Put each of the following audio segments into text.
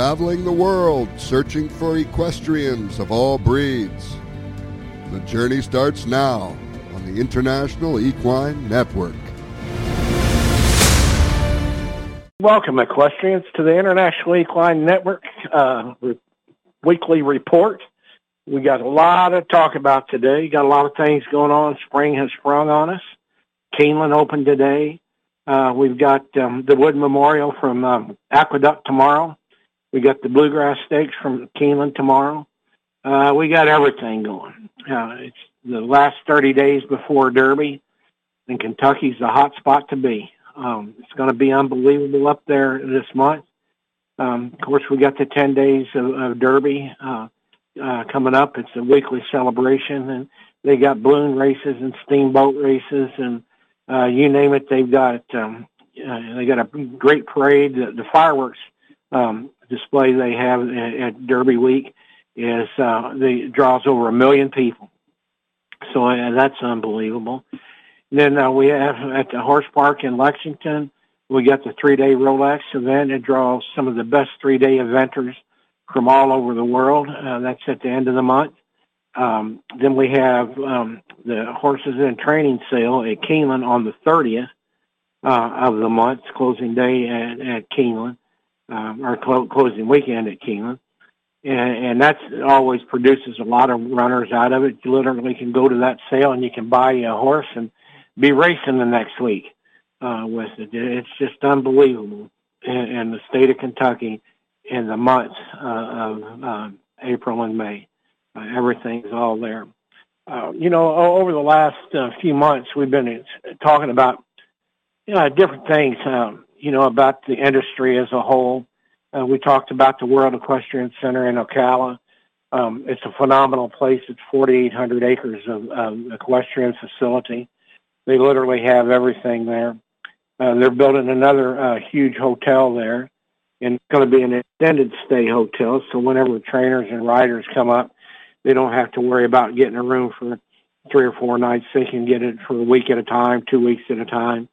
traveling the world searching for equestrians of all breeds. The journey starts now on the International Equine Network. Welcome, equestrians, to the International Equine Network uh, re- weekly report. We got a lot to talk about today. Got a lot of things going on. Spring has sprung on us. Keeneland opened today. Uh, we've got um, the Wood Memorial from um, Aqueduct tomorrow. We got the Bluegrass Stakes from Keeneland tomorrow. Uh, we got everything going. Uh, it's the last 30 days before Derby, and Kentucky's the hot spot to be. Um, it's going to be unbelievable up there this month. Um, of course, we got the 10 days of, of Derby uh, uh, coming up. It's a weekly celebration, and they got balloon races and steamboat races, and uh, you name it, they've got. Um, uh, they got a great parade. The, the fireworks um, display they have at, Derby Week is uh, the draws over a million people. So uh, that's unbelievable. then uh, we have at the horse park in Lexington, we got the three-day Rolex event. It draws some of the best three-day eventers from all over the world. Uh, that's at the end of the month. Um, then we have um, the horses in training sale at Keeneland on the 30th uh, of the month, closing day at, at Keeneland um, our clo- closing weekend at Keeneland. And, and that's always produces a lot of runners out of it. You literally can go to that sale and you can buy a horse and be racing the next week uh, with it. It's just unbelievable in, in the state of Kentucky in the months uh, of uh, April and May. Uh, everything's all there. Uh, you know, over the last uh, few months, we've been talking about you know, different things. Um, you know, about the industry as a whole. Uh, we talked about the World Equestrian Center in Ocala. Um, it's a phenomenal place. It's 4,800 acres of um, equestrian facility. They literally have everything there. Uh, they're building another uh, huge hotel there, and it's going to be an extended stay hotel. So whenever trainers and riders come up, they don't have to worry about getting a room for three or four nights. They can get it for a week at a time, two weeks at a time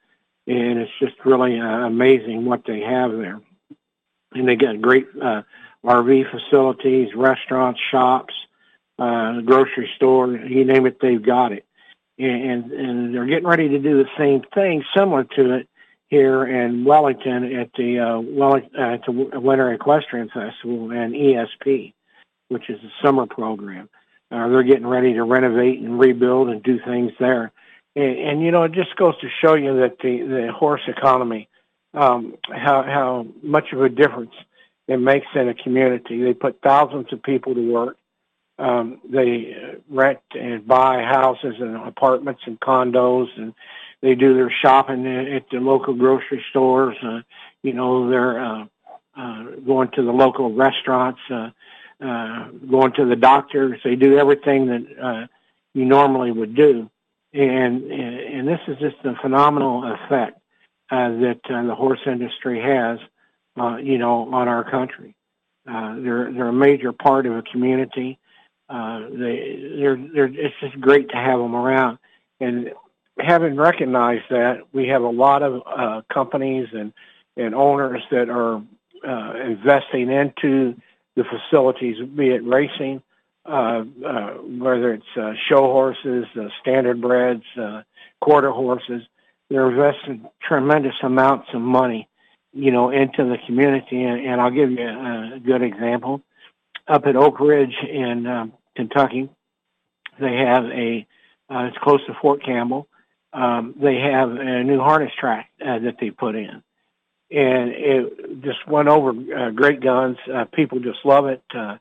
and it's just really uh, amazing what they have there. And they got great uh, RV facilities, restaurants, shops, uh, grocery store, you name it, they've got it. And, and they're getting ready to do the same thing, similar to it here in Wellington at the uh, Wellington, uh, at the Winter Equestrian Festival and ESP, which is a summer program. Uh, they're getting ready to renovate and rebuild and do things there. And, and you know, it just goes to show you that the, the horse economy, um, how, how much of a difference it makes in a community. They put thousands of people to work. Um, they rent and buy houses and apartments and condos, and they do their shopping at the local grocery stores. Uh, you know, they're uh, uh, going to the local restaurants, uh, uh, going to the doctors. They do everything that uh, you normally would do and and this is just a phenomenal effect uh, that uh, the horse industry has, uh, you know, on our country. Uh, they're they're a major part of a community. Uh, they they're they're it's just great to have them around, and having recognized that, we have a lot of uh, companies and and owners that are investing into the facilities, be it racing, uh, uh, whether it's uh, show horses, uh, standard breds, uh, quarter horses. They're investing tremendous amounts of money, you know, into the community. And, and I'll give you a, a good example. Up at Oak Ridge in um, Kentucky, they have a, uh, it's close to Fort Campbell. Um, they have a new harness track uh, that they put in. And it just went over uh, great guns. Uh, people just love it. Uh,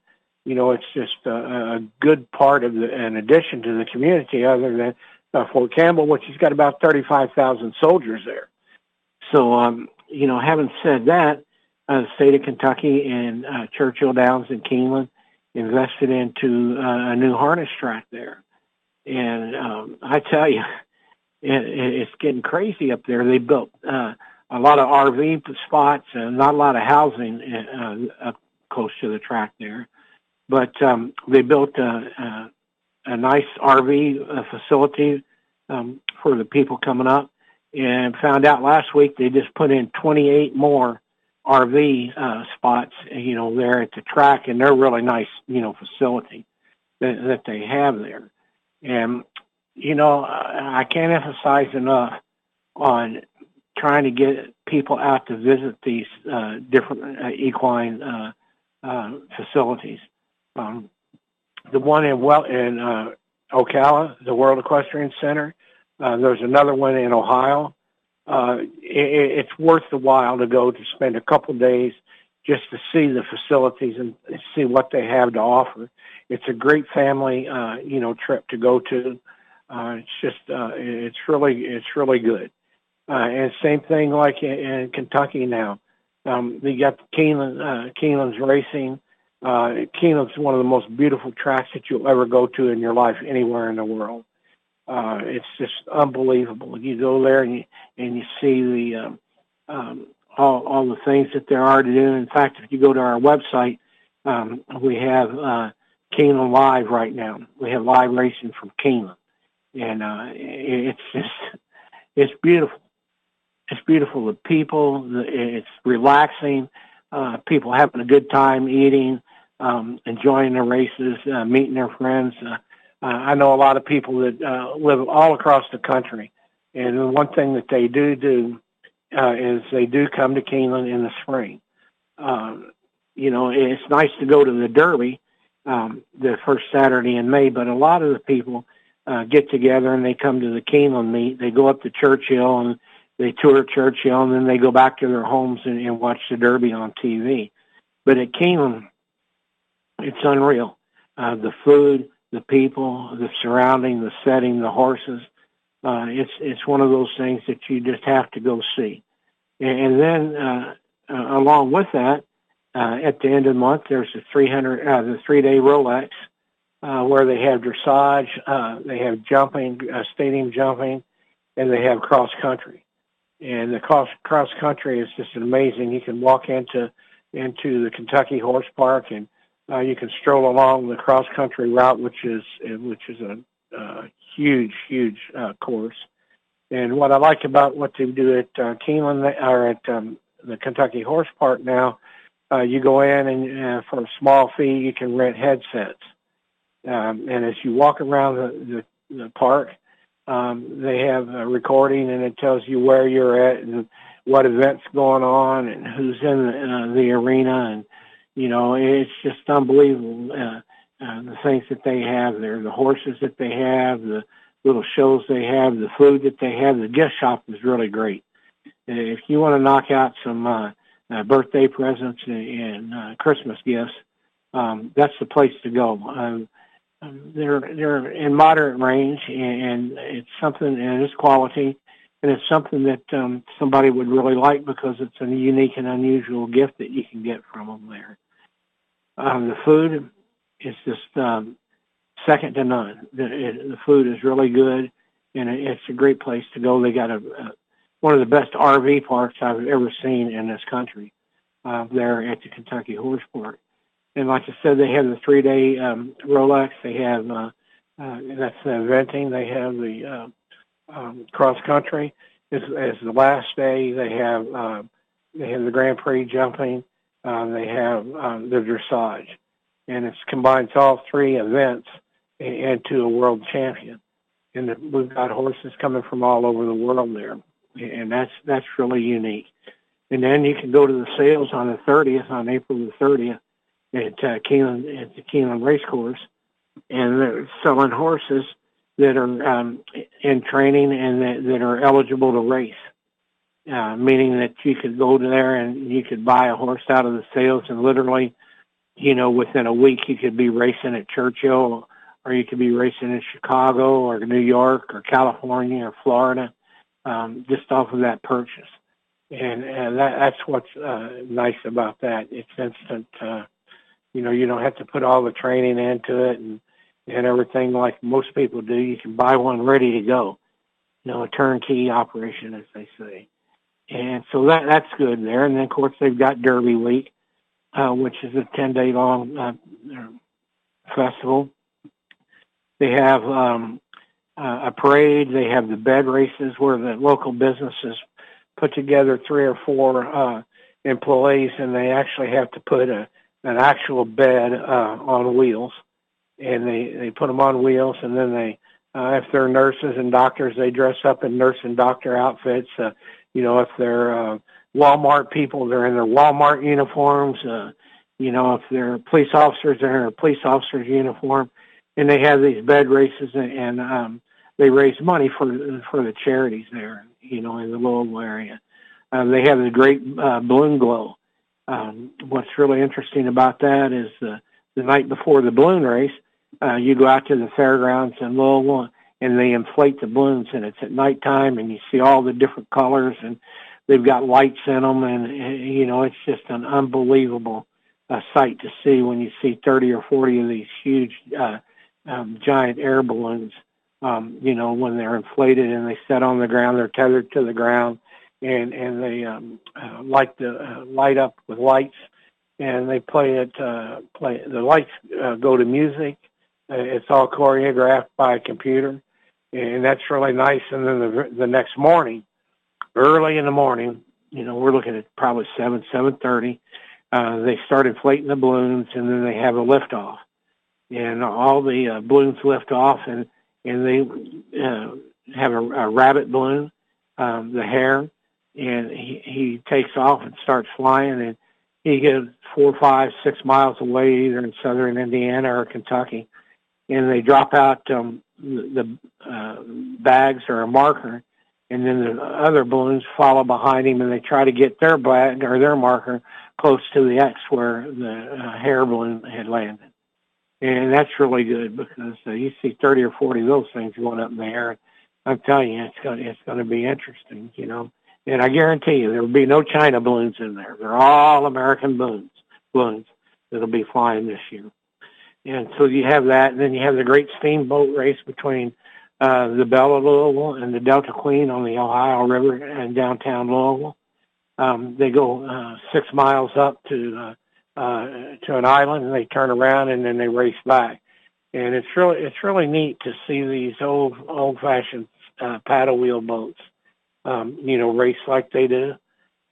you know, it's just a, a good part of the, an addition to the community other than uh, Fort Campbell, which has got about 35,000 soldiers there. So, um, you know, having said that, uh, the state of Kentucky and uh, Churchill Downs and Keeneland invested into uh, a new harness track there. And um, I tell you, it, it's getting crazy up there. They built uh, a lot of RV spots and not a lot of housing uh, up close to the track there. But um, they built a, a, a nice RV uh, facility um, for the people coming up, and found out last week they just put in 28 more RV uh, spots, you know, there at the track, and they're really nice, you know, facility that, that they have there. And you know, I can't emphasize enough on trying to get people out to visit these uh, different uh, equine uh, uh, facilities. Um, the one in well in uh, Ocala, the World Equestrian Center. Uh, there's another one in Ohio. Uh, it, it's worth the while to go to spend a couple days just to see the facilities and see what they have to offer. It's a great family, uh, you know, trip to go to. Uh, it's just, uh, it's really, it's really good. Uh, and same thing like in, in Kentucky now. Um, you got Keeneland, uh, Keeneland's racing. Uh, Keeneland's one of the most beautiful tracks that you'll ever go to in your life anywhere in the world. Uh, it's just unbelievable. You go there and you, and you see the um, um, all, all the things that there are to do. In fact, if you go to our website, um, we have uh, Live right now. We have live racing from Keeneland, and uh, it's just it's beautiful. It's beautiful. The people, the, it's relaxing. Uh, people having a good time eating, um, enjoying the races, uh, meeting their friends. Uh, I know a lot of people that uh, live all across the country, and the one thing that they do do uh, is they do come to Keeneland in the spring. Um, you know, it's nice to go to the Derby um, the first Saturday in May, but a lot of the people uh, get together and they come to the Keeneland meet. They go up to Churchill and they tour Churchill, and then they go back to their homes and, and watch the Derby on TV. But at Keeneland, it's unreal. Uh, the food, the people, the surrounding, the setting, the horses. Uh, it's it's one of those things that you just have to go see. And, and then uh, uh, along with that, uh, at the end of the month, there's the 300 uh, the three day Rolex uh, where they have dressage, uh, they have jumping, uh, stadium jumping, and they have cross country. And the cross cross country is just amazing. You can walk into into the Kentucky Horse Park and uh, you can stroll along the cross country route, which is which is a uh, huge, huge uh, course. And what I like about what they do at uh, Keeneland or at um, the Kentucky Horse Park now, uh, you go in and uh, for a small fee you can rent headsets. Um, and as you walk around the, the, the park, um, they have a recording and it tells you where you're at and what events going on and who's in the, uh, the arena and you know, it's just unbelievable. Uh, uh, the things that they have there, the horses that they have, the little shows they have, the food that they have. The gift shop is really great. If you want to knock out some uh, uh, birthday presents and, uh, Christmas gifts, um, that's the place to go. Um, um, they're they're in moderate range, and, and it's something, and it's quality, and it's something that um, somebody would really like because it's a unique and unusual gift that you can get from them there. Um, the food is just um, second to none. The, it, the food is really good, and it, it's a great place to go. They got a, a one of the best RV parks I've ever seen in this country uh, there at the Kentucky Horse Park. And like I said, they have the three-day um, Rolex. They have uh, uh, that's the eventing. They have the uh, um, cross country. As, as the last day, they have uh, they have the Grand Prix jumping uh, they have um, the dressage, and it combines all three events into a world champion. And we've got horses coming from all over the world there, and that's that's really unique. And then you can go to the sales on the 30th, on April the 30th, at uh, Keeneland at the Keeneland Racecourse, and they're selling horses that are um, in training and that, that are eligible to race uh, meaning that you could go there and you could buy a horse out of the sales and literally, you know, within a week you could be racing at Churchill or you could be racing in Chicago or New York or California or Florida, um, just off of that purchase. And, and that, that's what's uh, nice about that. It's instant. Uh, you know, you don't have to put all the training into it and and everything like most people do. You can buy one ready to go. You know, a turnkey operation, as they say. And so that that's good there. And then of course they've got Derby Week, uh, which is a ten day long uh, festival. They have um, uh, a parade. They have the bed races where the local businesses put together three or four uh, employees, and they actually have to put a an actual bed uh, on wheels, and they they put them on wheels, and then they uh, if they're nurses and doctors, they dress up in nurse and doctor outfits. Uh, you know, if they're uh, Walmart people, they're in their Walmart uniforms. Uh, you know, if they're police officers, they're in their police officer's uniform, and they have these bed races, and, and um, they raise money for for the charities there. You know, in the Louisville area, um, they have the great uh, balloon glow. Um, what's really interesting about that is the the night before the balloon race, uh, you go out to the fairgrounds in Louisville, and they inflate the balloons, and it's at nighttime, and you see all the different colors, and they've got lights in them, and you know, it's just an unbelievable uh, sight to see when you see 30 or 40 of these huge uh, um, giant air balloons. Um, you know, when they're inflated and they set on the ground, they're tethered to the ground, and and they um, uh, light the uh, light up with lights, and they play it. Uh, play the lights uh, go to music. Uh, it's all choreographed by a computer, and that's really nice. And then the the next morning, early in the morning, you know, we're looking at probably seven seven thirty uh, they start inflating the balloons, and then they have a liftoff, and all the uh, balloons lift off, and and they uh, have a, a rabbit balloon, um, the hare, and he, he takes off and starts flying, and he gets four, five, six miles away, either in southern Indiana or Kentucky, and they drop out um, the, uh, bags or a marker, and then the other balloons follow behind him, and they try to get their bag or their marker close to the X where the uh, hare balloon had landed. And that's really good because uh, you see 30 or 40 of those things going up in the air. I'm telling you, it's going it's going to be interesting, you know. And I guarantee you, there will be no China balloons in there. They're all American balloons, balloons that'll be flying this year. And so you have that, and then you have the great steamboat race between uh, the Belle of Louisville and the Delta Queen on the Ohio River in downtown Louisville. Um, they go uh, six miles up to uh, uh, to an island, and they turn around, and then they race back. And it's really it's really neat to see these old old fashioned uh, paddle wheel boats, um, you know, race like they do.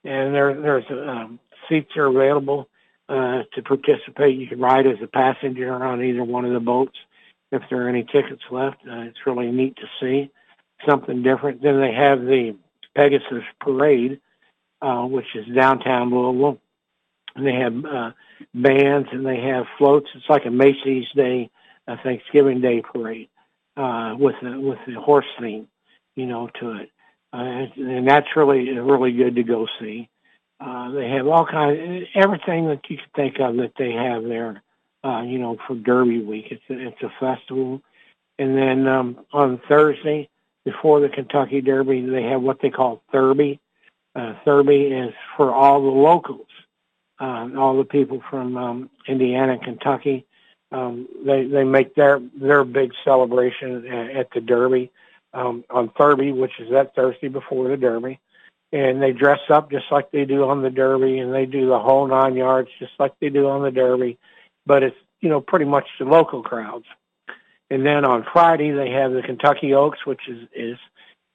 And there there's um, seats are available uh, to participate. You can ride as a passenger on either one of the boats if there are any tickets left. Uh, it's really neat to see something different. Then they have the Pegasus Parade, uh, which is downtown Louisville. And they have uh, bands and they have floats. It's like a Macy's Day, a Thanksgiving Day parade uh, with the, with the horse theme, you know, to it. Uh, and that's really really good to go see. Uh, they have all kinds, everything that you could think of that they have there. Uh, you know, for Derby Week, it's a, it's a festival. And then um, on Thursday, before the Kentucky Derby, they have what they call Thurby, uh, Thurby is for all the locals, uh, all the people from um, Indiana Kentucky. Um, they they make their their big celebration at, at the Derby um, on Thurby, which is that Thursday before the Derby, and they dress up just like they do on the Derby, and they do the whole nine yards just like they do on the Derby, but it's you know pretty much the local crowds. And then on Friday they have the Kentucky Oaks, which is is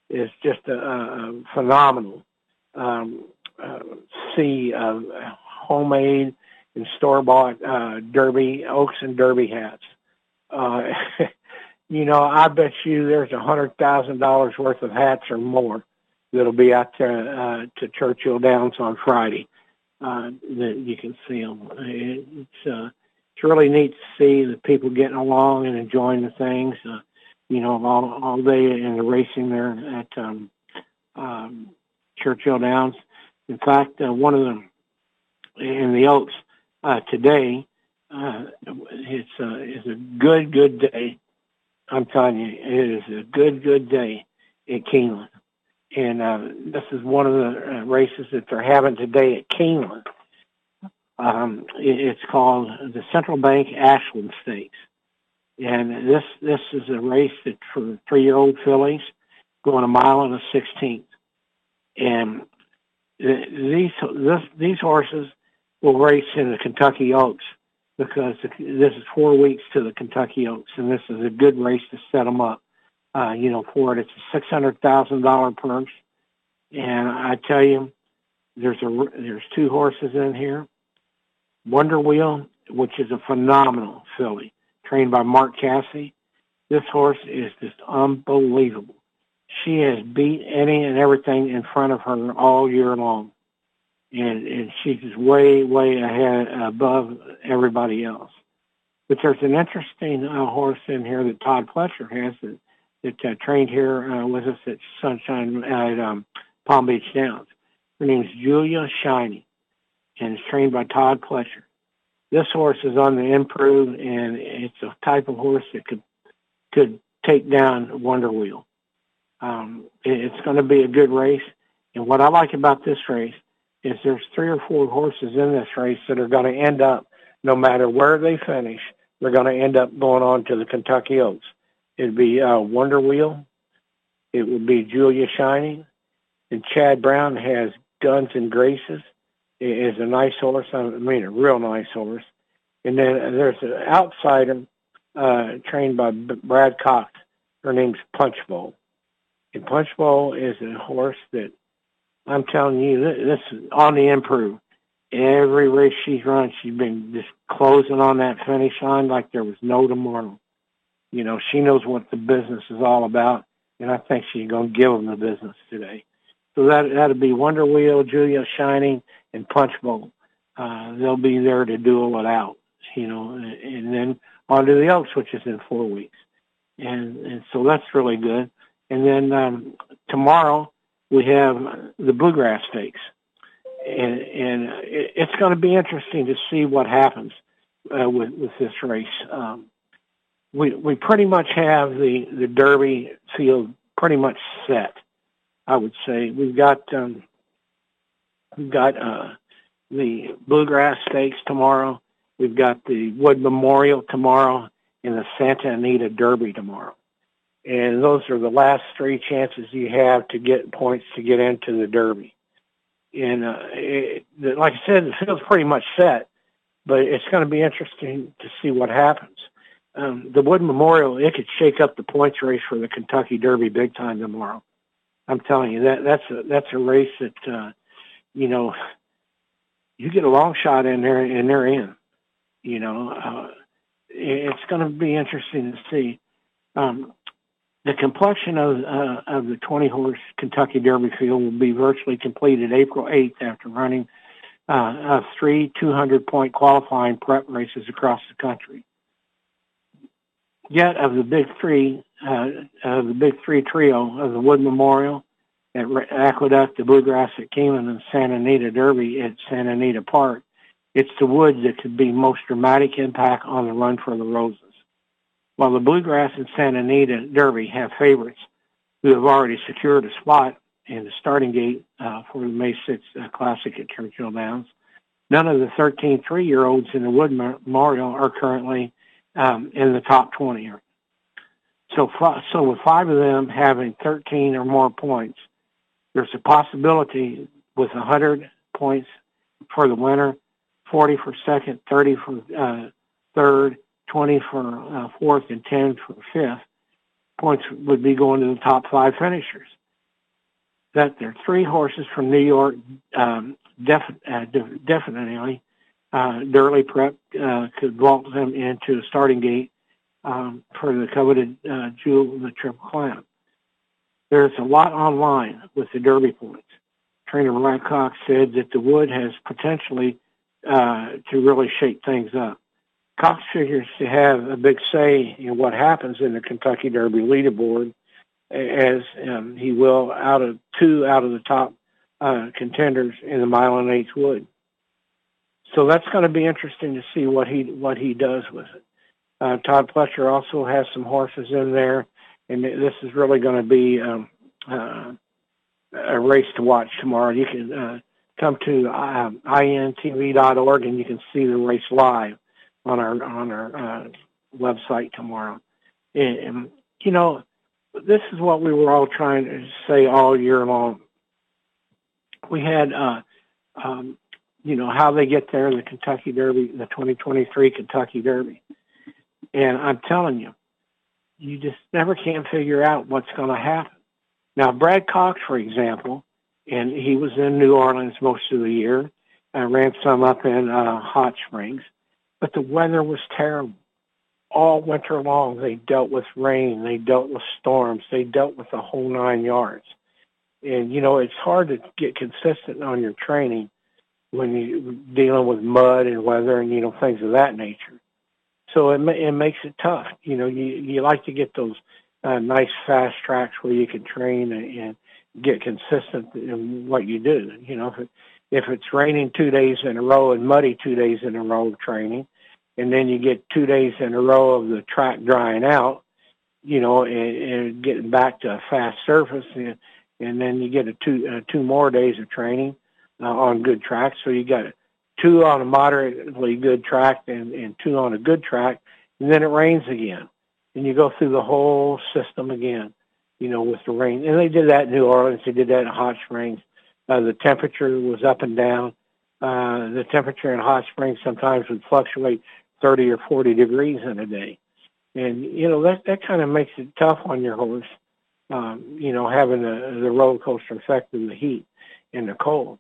is just a, a phenomenal um, uh, see uh, homemade and store bought uh, derby oaks and derby hats. Uh, you know, I bet you there's a hundred thousand dollars worth of hats or more that'll be out there uh, to Churchill Downs on Friday. Uh, that you can see them. It's uh, it's really neat to see the people getting along and enjoying the things. Uh, you know, all all day in the racing there at um, um, Churchill Downs. In fact, uh, one of them in the Oaks uh, today, uh, it's, uh, it's a good, good day. I'm telling you, it is a good, good day at Keeneland. And uh, this is one of the uh, races that they're having today at Keeneland. Um, it, it's called the Central Bank Ashland Stakes. And this this is a race that for three-year-old fillies going a mile and a sixteenth and these this, these horses will race in the Kentucky Oaks because this is four weeks to the Kentucky Oaks, and this is a good race to set them up. Uh, you know, for it, it's a six hundred thousand dollar purse, and I tell you, There's a there's two horses in here. Wonder Wheel, which is a phenomenal filly, trained by Mark Casse. This horse is just unbelievable. She has beat any and everything in front of her all year long. And, and she's way, way ahead, above everybody else. But there's an interesting uh, horse in here that Todd Pletcher has that, that uh, trained here uh, with us at Sunshine at um, Palm Beach Downs. Her name's Julia Shining, and it's trained by Todd Pletcher. This horse is on the improve, and it's a type of horse that could could take down Wonder Wheel. Um, it's going to be a good race. And what I like about this race is there's three or four horses in this race that are going to end up, no matter where they finish, they're going to end up going on to the Kentucky Oaks. It'd be uh, Wonder Wheel. It would be Julia Shining. And Chad Brown has Guns and Graces. It is a nice horse. I mean, a real nice horse. And then there's an outsider uh, trained by Brad Cox. Her name's Punch Bowl. And Punch Bowl is a horse that I'm telling you, this is on the improve. Every race she's run, she's been just closing on that finish line like there was no tomorrow. You know, she knows what the business is all about, and I think she's going to give them the business today. So that that'll be Wonder Wheel, Julia Shining, and Punch Bowl. Uh, they'll be there to duel it out, you know, and, and then on to the Oaks, which is in four weeks, and and so that's really good. And then um, tomorrow we have the Bluegrass Stakes, and and it's going to be interesting to see what happens uh, with with this race. Um, we we pretty much have the the Derby field pretty much set. I would say we've got um, we've got uh, the Bluegrass Stakes tomorrow. We've got the Wood Memorial tomorrow and the Santa Anita Derby tomorrow. And those are the last three chances you have to get points to get into the Derby. And uh, it, like I said, the field's pretty much set, but it's going to be interesting to see what happens. Um, the Wood Memorial, it could shake up the points race for the Kentucky Derby big time tomorrow. I'm telling you that that's a that's a race that uh, you know you get a long shot in there and they're in. You know, uh, it's going to be interesting to see. Um, the complexion of, uh, of the 20 horse Kentucky Derby field will be virtually completed April 8th after running uh, three 200 point qualifying prep races across the country. Yet of the big three, uh, of the big three trio of the Wood Memorial at Aqueduct, the Bluegrass at Keeneland, and Santa Anita Derby at Santa Anita Park, it's the Woods that could be most dramatic impact on the run for the Roses. While the Bluegrass and Santa Anita Derby have favorites who have already secured a spot in the starting gate uh, for the May 6th uh, Classic at Churchill Downs, none of the 13 three-year-olds in the Wood Memorial are currently um, in the top 20. So, so with five of them having 13 or more points, there's a possibility with 100 points for the winner, 40 for second, 30 for uh, third, 20 for uh, fourth and 10 for fifth, points would be going to the top five finishers. That there are three horses from New York, um, def, uh, def, definitely, uh, Derby Prep uh, could vault them into a starting gate um, for the coveted uh, Jewel of the Triple Crown. There's a lot online with the Derby points. Trainer Brad Cox said that the Wood has potentially uh, to really shake things up. Cox figures to have a big say in what happens in the Kentucky Derby leaderboard, as um, he will out of two out of the top uh, contenders in the mile and eighth wood. So that's going to be interesting to see what he what he does with it. Uh, Todd Pletcher also has some horses in there, and this is really going to be um, uh, a race to watch tomorrow. You can uh, come to uh, ientv.org and you can see the race live on our on our uh, website tomorrow. And, you know, this is what we were all trying to say all year long. We had, uh, um, you know, how they get there, in the Kentucky Derby, the 2023 Kentucky Derby. And I'm telling you, you just never can figure out what's going to happen. Now, Brad Cox, for example, and he was in New Orleans most of the year. I ran some up in uh, Hot Springs, but the weather was terrible. All winter long, they dealt with rain, they dealt with storms, they dealt with the whole nine yards. And you know, it's hard to get consistent on your training when you're dealing with mud and weather and you know things of that nature. So it it makes it tough. You know, you you like to get those uh, nice fast tracks where you can train and, and get consistent in what you do. You know, if it, if it's raining two days in a row and muddy two days in a row of training, and then you get two days in a row of the track drying out, you know, and, and getting back to a fast surface, and, and then you get a two uh, two more days of training uh, on good tracks. So you got two on a moderately good track and, and two on a good track, and then it rains again, and you go through the whole system again, you know, with the rain. And they did that in New Orleans. They did that in Hot Springs. Uh, the temperature was up and down. Uh, the temperature in Hot Springs sometimes would fluctuate 30 or 40 degrees in a day. And, you know, that, that kind of makes it tough on your horse, um, you know, having the, the roller coaster effect of the heat and the cold.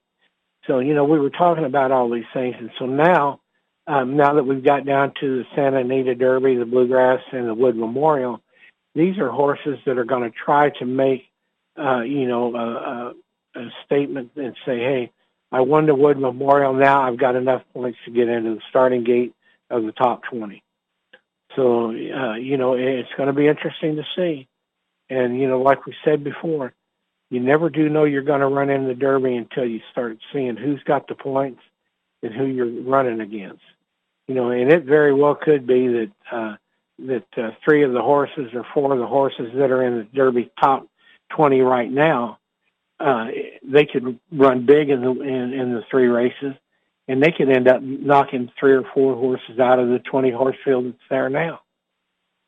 So, you know, we were talking about all these things. And so now, um, now that we've got down to the Santa Anita Derby, the Bluegrass, and the Wood Memorial, these are horses that are going to try to make, uh, you know, a, a, a statement and say, hey, I won the Wood Memorial. Now I've got enough points to get into the starting gate of the top 20. So, uh, you know, it's going to be interesting to see. And, you know, like we said before, you never do know you're going to run in the Derby until you start seeing who's got the points and who you're running against. You know, and it very well could be that uh, that uh, three of the horses or four of the horses that are in the Derby top 20 right now, uh, they could run big in the in, in the three races, and they could end up knocking three or four horses out of the 20 horse field that's there now.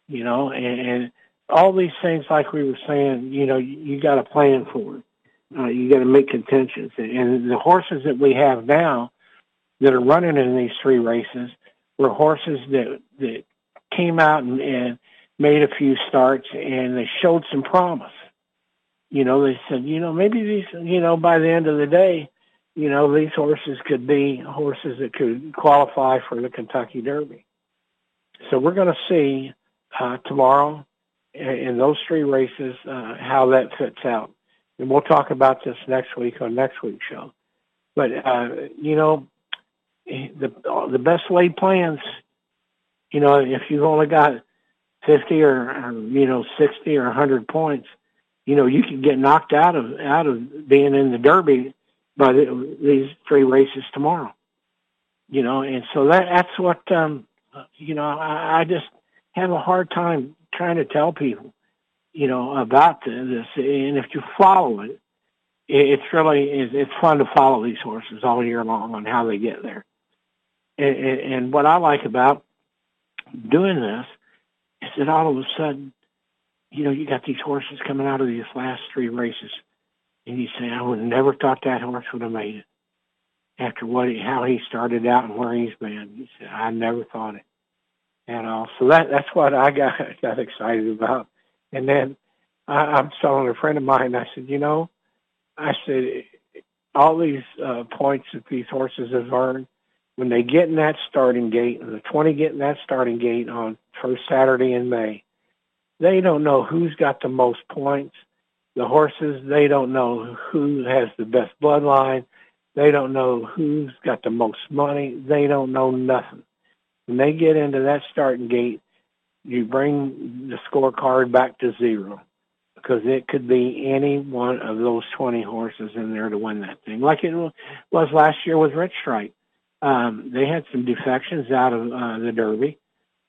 You know, and, and all these things, like we were saying, you know, you, you got to plan for it. Uh, you got to make contentions, and the horses that we have now that are running in these three races were horses that that came out and, and made a few starts, and they showed some promise. You know, they said, you know, maybe these, you know, by the end of the day, you know, these horses could be horses that could qualify for the Kentucky Derby. So we're going to see uh, tomorrow in those three races, uh, how that fits out. And we'll talk about this next week on next week's show. But, uh, you know, the, the best laid plans, you know, if you've only got 50 or, or, you know, 60 or 100 points, you know, you could get knocked out of, out of being in the Derby by the, these three races tomorrow. You know, and so that, that's what, um, you know, I, I just have a hard time trying to tell people, you know, about this. And if you follow it, it's really it's fun to follow these horses all year long on how they get there. And, what I like about doing this is that all of a sudden, you know, you got these horses coming out of these last three races, and you say, I would never thought that horse would have made it after what he, how he started out and where he's been. You said, I never thought it. And uh, so that that's what I got got excited about. And then I, I'm telling a friend of mine, I said, you know, I said, all these uh, points that these horses have earned, when they get in that starting gate, and the 20 get in that starting gate on first Saturday in May, they don't know who's got the most points. The horses, they don't know who has the best bloodline. They don't know who's got the most money. They don't know nothing. When they get into that starting gate, you bring the scorecard back to zero because it could be any one of those 20 horses in there to win that thing, like it was last year with Rich Strike. Um, they had some defections out of uh, the Derby.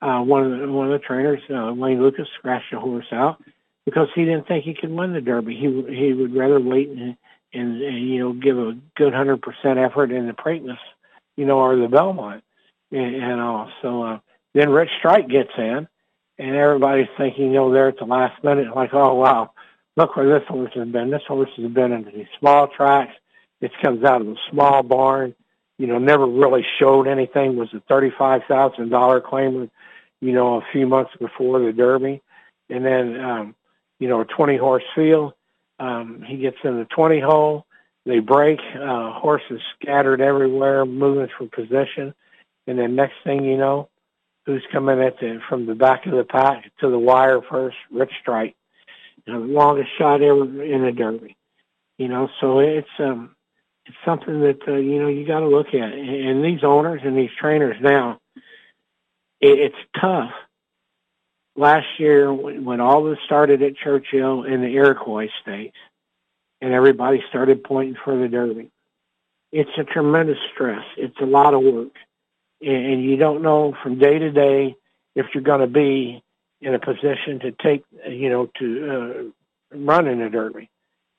Uh, one of the, one of the trainers, uh, Wayne Lukas, scratched a horse out because he didn't think he could win the Derby. He he would rather wait and, and, and you know give a good hundred percent effort in the Preakness, you know, or the Belmont and, and all. So uh, then Rich Strike gets in, and everybody's thinking, you know, there at the last minute, like, oh wow, look where this horse has been. This horse has been in these small tracks. It comes out of a small barn. You know, never really showed anything. Was a thirty-five thousand dollar claim, you know, a few months before the Derby, and then um, you know, a twenty horse field. Um, he gets in the twenty hole. they break, uh, horses scattered everywhere, moving for position, and then next thing you know, who's coming at the from the back of the pack to the wire first? Rich Strike, you know, the longest shot ever in a Derby. You know, so it's um, it's something that uh, you know you got to look at. And these owners and these trainers now, it, it's tough. Last year, when, all this started at Churchill in the Iroquois Stakes, and everybody started pointing for the Derby, it's a tremendous stress. It's a lot of work, and, you don't know from day to day if you're going to be in a position to take, you know, to uh, run in a Derby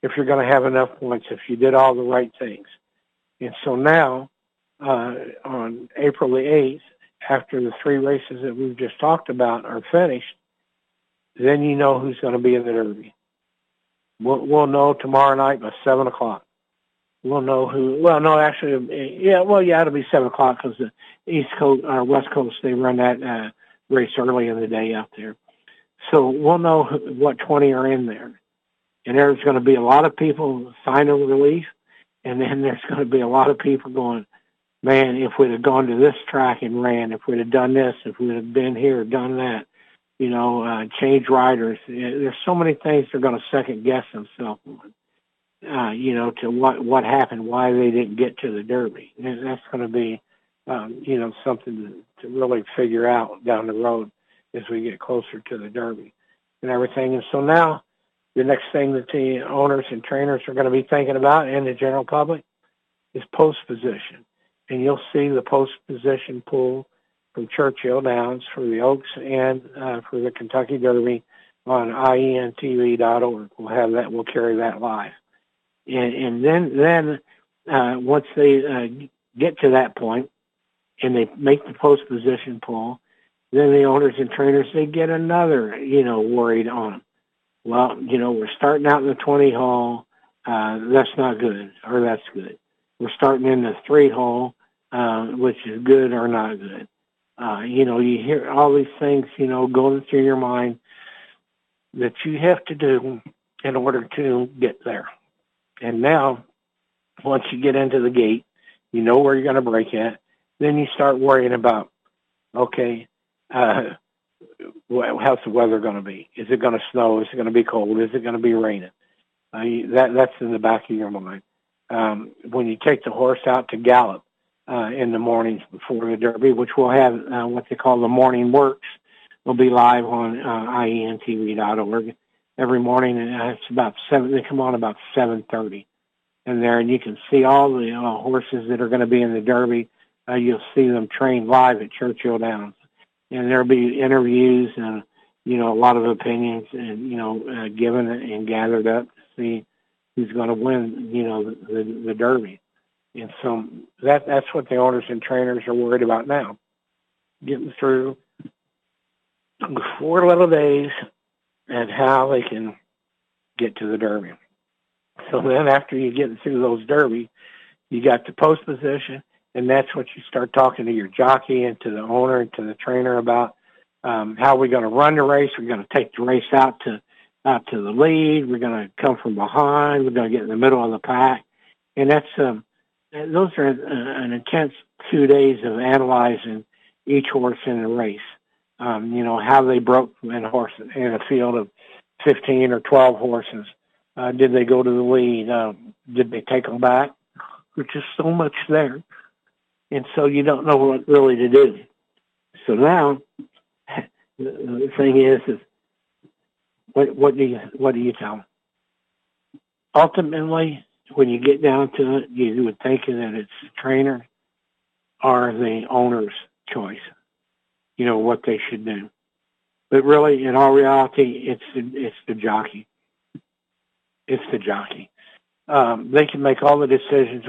if you're going to have enough points, if you did all the right things. And so now, uh, on April the 8th, after the three races that we've just talked about are finished, then you know who's going to be in the Derby. We'll, we'll know tomorrow night by 7 o'clock. We'll know who, well, no, actually, yeah, well, yeah, it'll be 7 o'clock because the East Coast or West Coast, they run that uh, race early in the day out there. So we'll know who, what 20 are in there and there's going to be a lot of people signing relief, and then there's going to be a lot of people going, man, if we'd have gone to this track and ran, if we'd have done this, if we'd have been here, done that, you know, uh, change riders. There's so many things they're going to second guess themselves on. Uh, you know, to what what happened, why they didn't get to the Derby. And that's going to be, um, you know, something to, to really figure out down the road as we get closer to the Derby and everything. And so now the next thing that the owners and trainers are going to be thinking about and the general public is post position. And you'll see the post position pool from Churchill Downs for the Oaks and uh, for the Kentucky Derby on ientv.org. We'll have that. We'll carry that live. And, and then, then uh, once they uh, get to that point and they make the post position pool, then the owners and trainers they get another, you know, worried on them well, you know, we're starting out in the 20 hole. Uh, that's not good, or that's good. We're starting in the three hole, uh, which is good or not good. Uh, you know, you hear all these things, you know, going through your mind that you have to do in order to get there. And now, once you get into the gate, you know where you're going to break at. Then you start worrying about, okay, uh, how's the weather going to be? Is it going to snow? Is it going to be cold? Is it going to be raining? Uh, that that's in the back of your mind. Um, when you take the horse out to gallop uh, in the mornings before the Derby, which we'll have uh, what they call the morning works, will be live on uh, ientv.org every morning, and it's about seven. They come on about seven thirty, and there, and you can see all the uh, horses that are going to be in the Derby. Uh, you'll see them trained live at Churchill Downs and there'll be interviews and you know a lot of opinions and you know uh, given and gathered up to see who's going to win you know the, the the derby and so that that's what the owners and trainers are worried about now getting through four little days and how they can get to the derby so then after you get through those derby you got the post position and that's what you start talking to your jockey and to the owner and to the trainer about um, how we're going to run the race. We're going to take the race out to out to the lead. We're going to come from behind. We're going to get in the middle of the pack, and that's um, those are uh, an intense two days of analyzing each horse in the race. Um, you know how they broke in a horse in a field of fifteen or twelve horses. Uh, did they go to the lead? Uh, did they take them back? There's just so much there and so you don't know what really to do. So now, the thing is, is what what do you what do you tell them? Ultimately, when you get down to it, you would think that it's trainer or the owner's choice. You know what they should do, but really, in all reality, it's the, it's the jockey. It's the jockey. Um, they can make all the decisions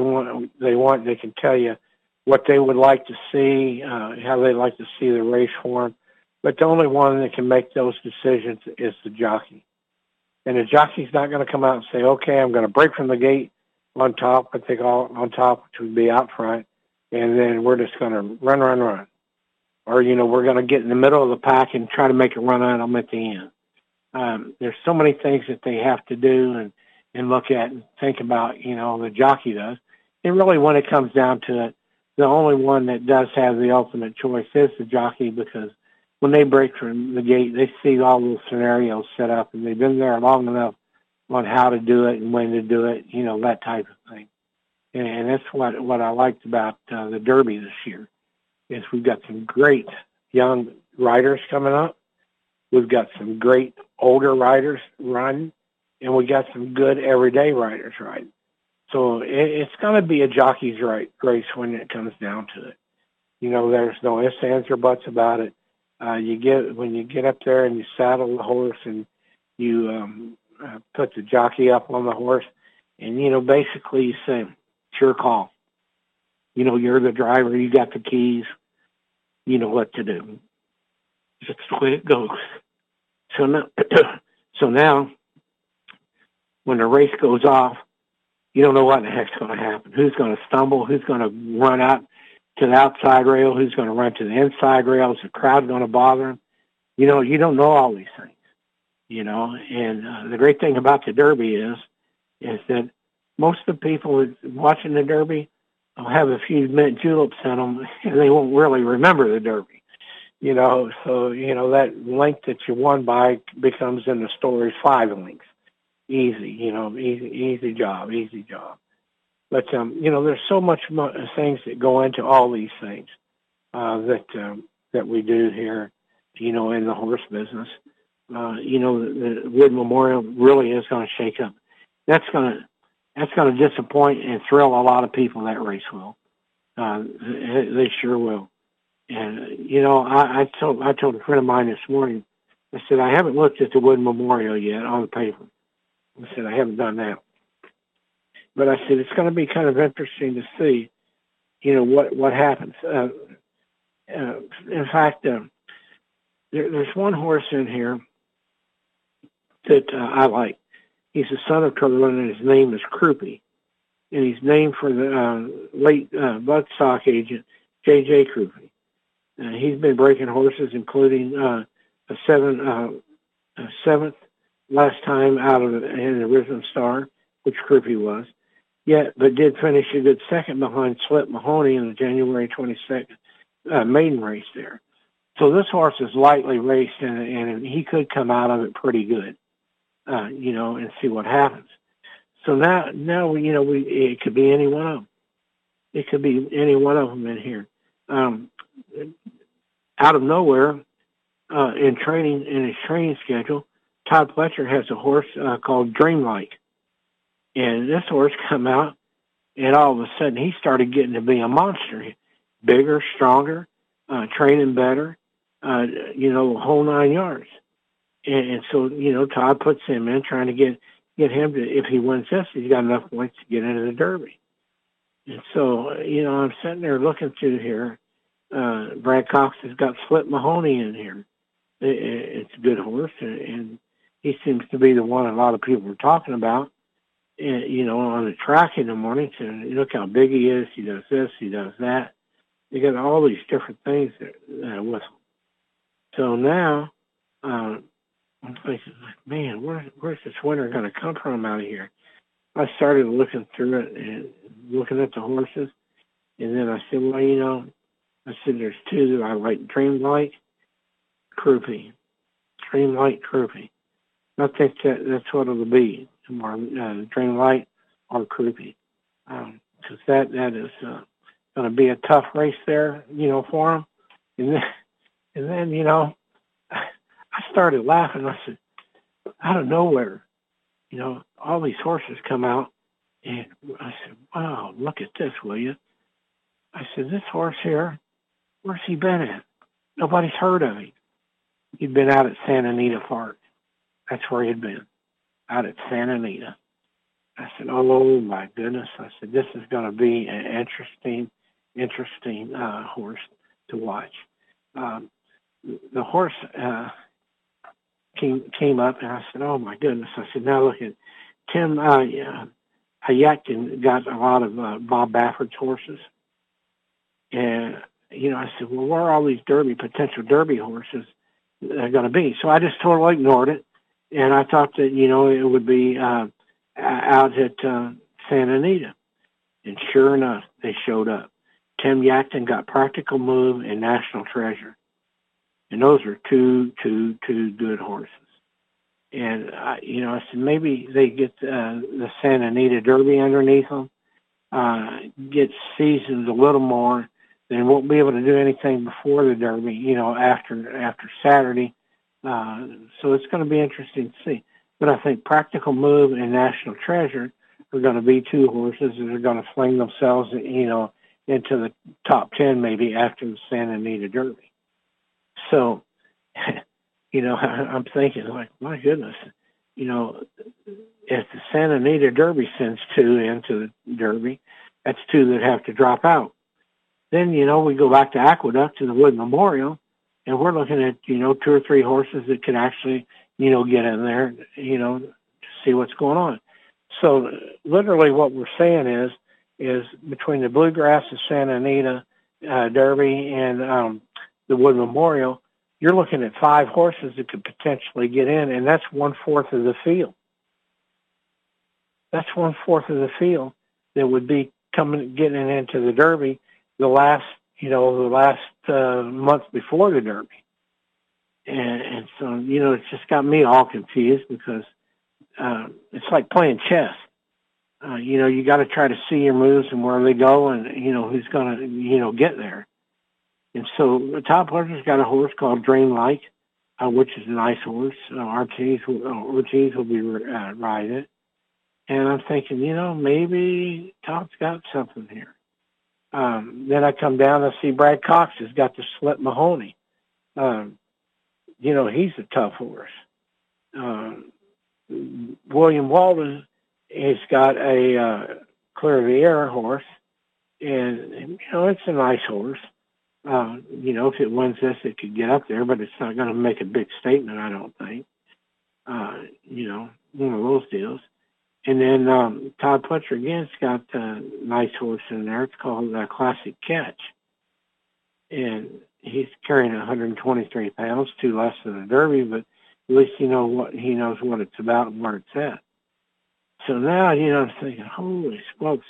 they want. They can tell you what they would like to see, uh, how they like to see the race form. But the only one that can make those decisions is the jockey. And the jockey's not going to come out and say, okay, I'm going to break from the gate on top, I think all on top, which would be out front, and then we're just going to run, run, run. Or, you know, we're going to get in the middle of the pack and try to make a run on them at the end. Um, there's so many things that they have to do, and, and look at and think about, you know, the jockey does. And really, when it comes down to it, the only one that does have the ultimate choice is the jockey because when they break from the gate, they see all those scenarios set up and they've been there long enough on how to do it and when to do it, you know, that type of thing. And, and that's what, what I liked about uh, the Derby this year is we've got some great young riders coming up. We've got some great older riders running and we got some good everyday riders riding. So it, it's going to be a jockey's right race when it comes down to it. You know, there's no ifs, ands, or buts about it. Uh, you get when you get up there and you saddle the horse and you um, uh, put the jockey up on the horse, and you know, basically you say, "It's your call." You know, you're the driver. You got the keys. You know what to do. That's the way it goes. So now, so now, when the race goes off, you don't know what the heck's going to happen. Who's going to stumble? Who's going to run out to the outside rail? Who's going to run to the inside rail? Is the crowd going to bother them? You know, you don't know all these things. You know, and uh, the great thing about the Derby is, is that most of the people watching the Derby will have a few mint juleps in them, and they won't really remember the Derby. You know, so you know that link that you won by becomes in the story five links easy, you know, easy, easy job, easy job. But um, you know, there's so much mo- things that go into all these things uh, that um, that we do here, you know, in the horse business. Uh, you know, the, the Wood Memorial really is going to shake up. That's going to that's going to disappoint and thrill a lot of people. That race will. Uh, they, sure will. And you know, I, I told I told a friend of mine this morning. I said I haven't looked at the Wood Memorial yet on the paper. I said, I haven't done that. But I said, it's going to be kind of interesting to see, you know, what, what happens. Uh, uh, in fact, uh, there, there's one horse in here that uh, I like. He's the son of Cumberland, and his name is Crupi. And he's named for the uh, late uh, bloodstock agent, J.J. Crupi. Uh, he's been breaking horses, including uh, a seven, uh, a seventh last time out of in the Rhythm Star, which Crupi was. Yet, but did finish a good second behind Slip Mahoney in the January 22nd uh, maiden race there. So this horse is lightly raced, and, and he could come out of it pretty good, uh, you know, and see what happens. So now, now you know, we it could be any one of them. It could be any one of them in here. Um, out of nowhere, uh, in training in his training schedule, Todd Pletcher has a horse uh, called Dreamlike. And this horse come out, and all of a sudden he started getting to be a monster. Bigger, stronger, uh, training better, uh, you know, whole nine yards. And, so, you know, Todd puts him in trying to get, get him to, if he wins this, he's got enough points to get into the Derby. And so, you know, I'm sitting there looking through here. Uh, Brad Cox has got Slip Mahoney in here. It, it's a good horse, and, and he seems to be the one a lot of people are talking about. And, you know, on the track in the morning, to look how big he is. He does this, he does that. You got all these different things that, uh, with him. So now, uh, I'm man, where, where's this winner going to come from out of here? I started looking through it and looking at the horses, and then I said, well, you know, I said there's two that I like, Dreamlike, Crupi, Dreamlike, Crupi. I think that that's what it'll be tomorrow, uh, Dreamlike or Crupi. Because um, that, that is uh, going to be a tough race there, you know, for them. And then, and then, you know, I started laughing. I said, out of nowhere, you know, all these horses come out. And I said, wow, look at this, will you? I said, this horse here, where's he been at? Nobody's heard of him. He'd been out at Santa Anita Park. That's where he had been, out at Santa Anita. I said, oh my goodness. I said, this is going to be an interesting, interesting uh, horse to watch. Um, the horse uh, came came up, and I said, oh my goodness. I said, now look at Tim uh, uh, got a lot of uh, Bob Baffert's horses. And, you know, I said, well, where are all these Derby, potential Derby horses going to be? So I just totally ignored it and I thought that you know it would be uh, out at uh, Santa Anita. And sure enough, they showed up. Tim Yakteen got Practical Move and National Treasure. And those are two, two, two good horses. And, uh, you know, I said maybe they get uh, the Santa Anita Derby underneath them, uh, get seasoned a little more, then won't be able to do anything before the Derby, you know, after after Saturday. Uh, so it's going to be interesting to see. But I think Practical Move and National Treasure are going to be two horses that are going to fling themselves, you know, into the top 10 maybe after the Santa Anita Derby. So, you know, I'm thinking like, my goodness, you know, if the Santa Anita Derby sends two into the Derby, that's two that have to drop out. Then, you know, we go back to Aqueduct to the Wood Memorial, and we're looking at, you know, two or three horses that could actually, you know, get in there, you know, to see what's going on. So literally what we're saying is, is between the Bluegrass, and Santa Anita uh, Derby, and um, the Wood Memorial, you're looking at five horses that could potentially get in, and that's one fourth of the field. That's one fourth of the field that would be coming getting into the Derby the last, you know, the last uh, month before the Derby. And, and so, you know, it's just got me all confused because uh, it's like playing chess. Uh, you know, you got to try to see your moves and where they go, and you know who's going to, you know, get there. And so, Todd Pletcher's got a horse called Dreamlike, uh, which is a nice horse. Uh, Ortiz, will, uh, Ortiz will be uh, riding it, and I'm thinking, you know, maybe Todd's got something here. Um, then I come down and see Brad Cox has got the Slip Mahoney. Um, you know, he's a tough horse. Um, William Walden has got a uh, Clear the Air horse, and you know it's a nice horse. Uh, you know, if it wins this, it could get up there, but it's not going to make a big statement, I don't think. Uh, you know, one of those deals. And then um, Todd Pletcher again's got a nice horse in there. It's called Classic Catch, and he's carrying 123 pounds, two less than the Derby, but at least he know what he knows what it's about and where it's at. So now, you know, I'm thinking, holy smokes,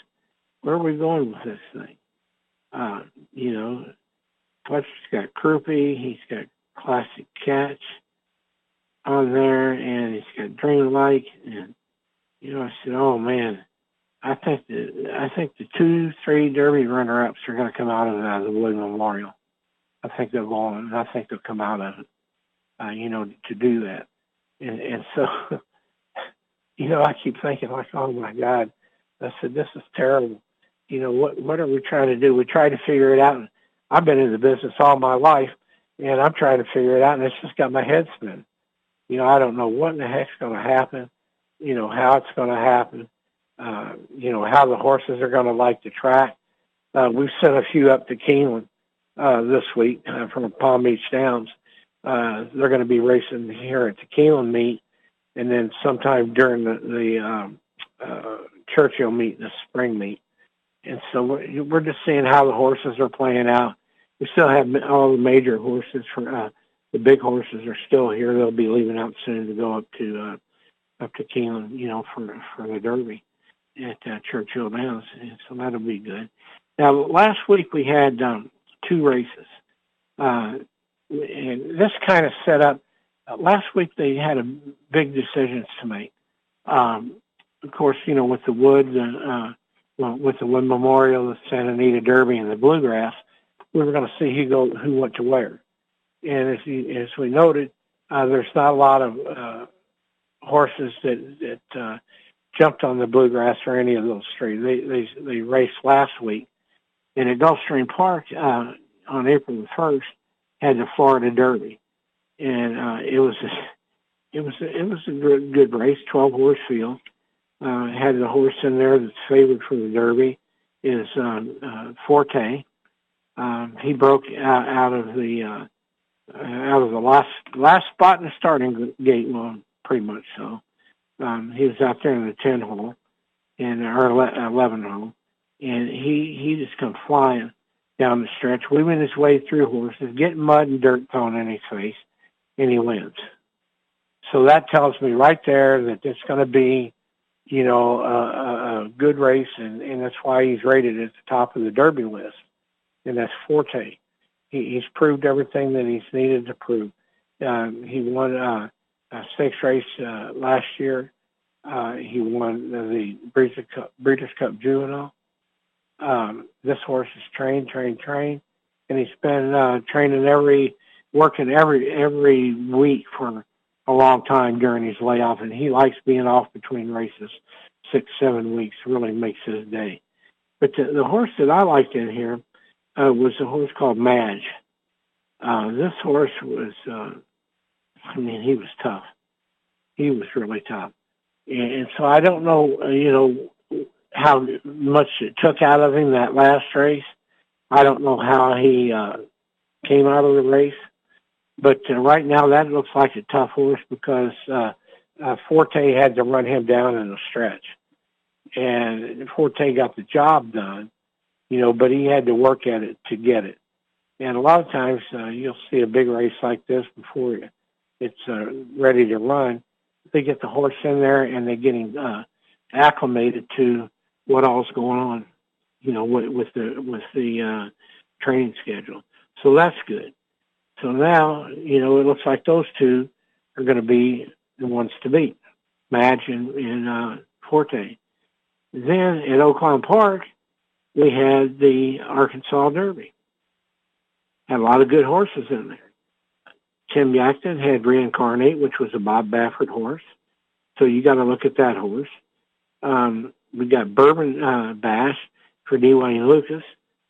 where are we going with this thing? Uh, you know, Pletcher's got Crupi, he's got Classic Catch on there, and he's got Dreamlike, and you know, I said, oh man, I think the I think the two, three Derby runner-ups are going to come out of uh, the Wood Memorial. I think they're going. And I think they'll come out of it uh, you know, to do that. And, and so, you know, I keep thinking like, oh my God, I said, this is terrible. You know, what, what are we trying to do? We try to figure it out. And I've been in the business all my life and I'm trying to figure it out and it's just got my head spinning. You know, I don't know what in the heck's going to happen, you know, how it's going to happen, uh, you know, how the horses are going to like the track. Uh, we've sent a few up to Keeneland, uh, this week uh, from Palm Beach Downs uh, they're going to be racing here at the Keeneland meet, and then sometime during the, the um, uh, Churchill meet, the spring meet. And so we're, we're just seeing how the horses are playing out. We still have all the major horses for uh, the big horses are still here. They'll be leaving out soon to go up to uh, up to Keeneland, you know, for for the Derby at uh, Churchill Downs. And so that'll be good. Now, last week we had um, two races. Uh, and this kind of set up. Uh, last week they had a big decisions to make. Um, of course, you know, with the Wood, well, with the Wood Memorial, the Santa Anita Derby, and the Bluegrass, we were going to see who go who what to wear. And as you, as we noted, uh, there's not a lot of uh, horses that that uh, jumped on the Bluegrass or any of those three. They they they raced last week, and at Gulfstream Park uh, on April the first had the Florida Derby, and uh, it was a, it was a, it was a good, good race, twelve horse field. Uh, had the horse in there that's favored for the Derby is um, uh, Forte. Um, he broke out, out of the uh, out of the last last spot in the starting gate. Well, pretty much so. Um, he was out there in the ten hole, and or eleven hole, and he he just come flying down the stretch, weaving his way through horses, getting mud and dirt thrown in his face, and he wins. So that tells me right there that it's going to be you know, a, a good race, and, and that's why he's rated at the top of the Derby list, and that's Forte. He, he's proved everything that he's needed to prove. Um, he won uh, a stakes race uh, last year. Uh, he won the Breeders' Cup, Breeders' Cup Juvenile. Um, this horse is trained, trained, trained, and he's been uh, training every, working every every week for a long time during his layoff, and he likes being off between races. Six, seven weeks really makes his day. But the, the horse that I liked in here uh, was a horse called Mage. Uh, this horse was, uh, I mean, he was tough. He was really tough. And, and so I don't know, uh, you know, how much it took out of him that last race. I don't know how he uh, came out of the race. But uh, right now, that looks like a tough horse because uh, uh, Forte had to run him down in a stretch, and Forte got the job done, you know. But he had to work at it to get it. And a lot of times, uh, you'll see a big race like this before it's uh, ready to run. They get the horse in there and they're getting uh, acclimated to what all's going on, you know, with, with the with the uh, training schedule. So that's good. So now, you know, it looks like those two are going to be the ones to beat, Mage and, and uh, Forte. Then at Oaklawn Park, we had the Arkansas Derby. Had a lot of good horses in there. Tim Yakteen had Reincarnate, which was a Bob Baffert horse. So you got to look at that horse. Um, we got Bourbon uh, Bash for D. Wayne Lukas.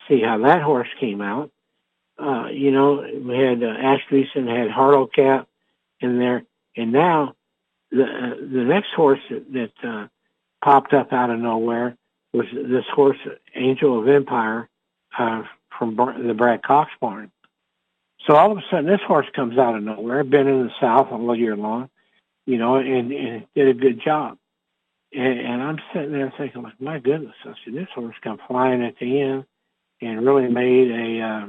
See how that horse came out uh, you know, we had uh, Ash had Harlocap in there, and now the uh, the next horse that, that uh, popped up out of nowhere was this horse, Angel of Empire, uh, from the Brad Cox barn. So all of a sudden, this horse comes out of nowhere. Been in the South all year long, you know, and, and did a good job. And, and I'm sitting there thinking, like, my goodness, I said, this horse come flying at the end and really made a uh,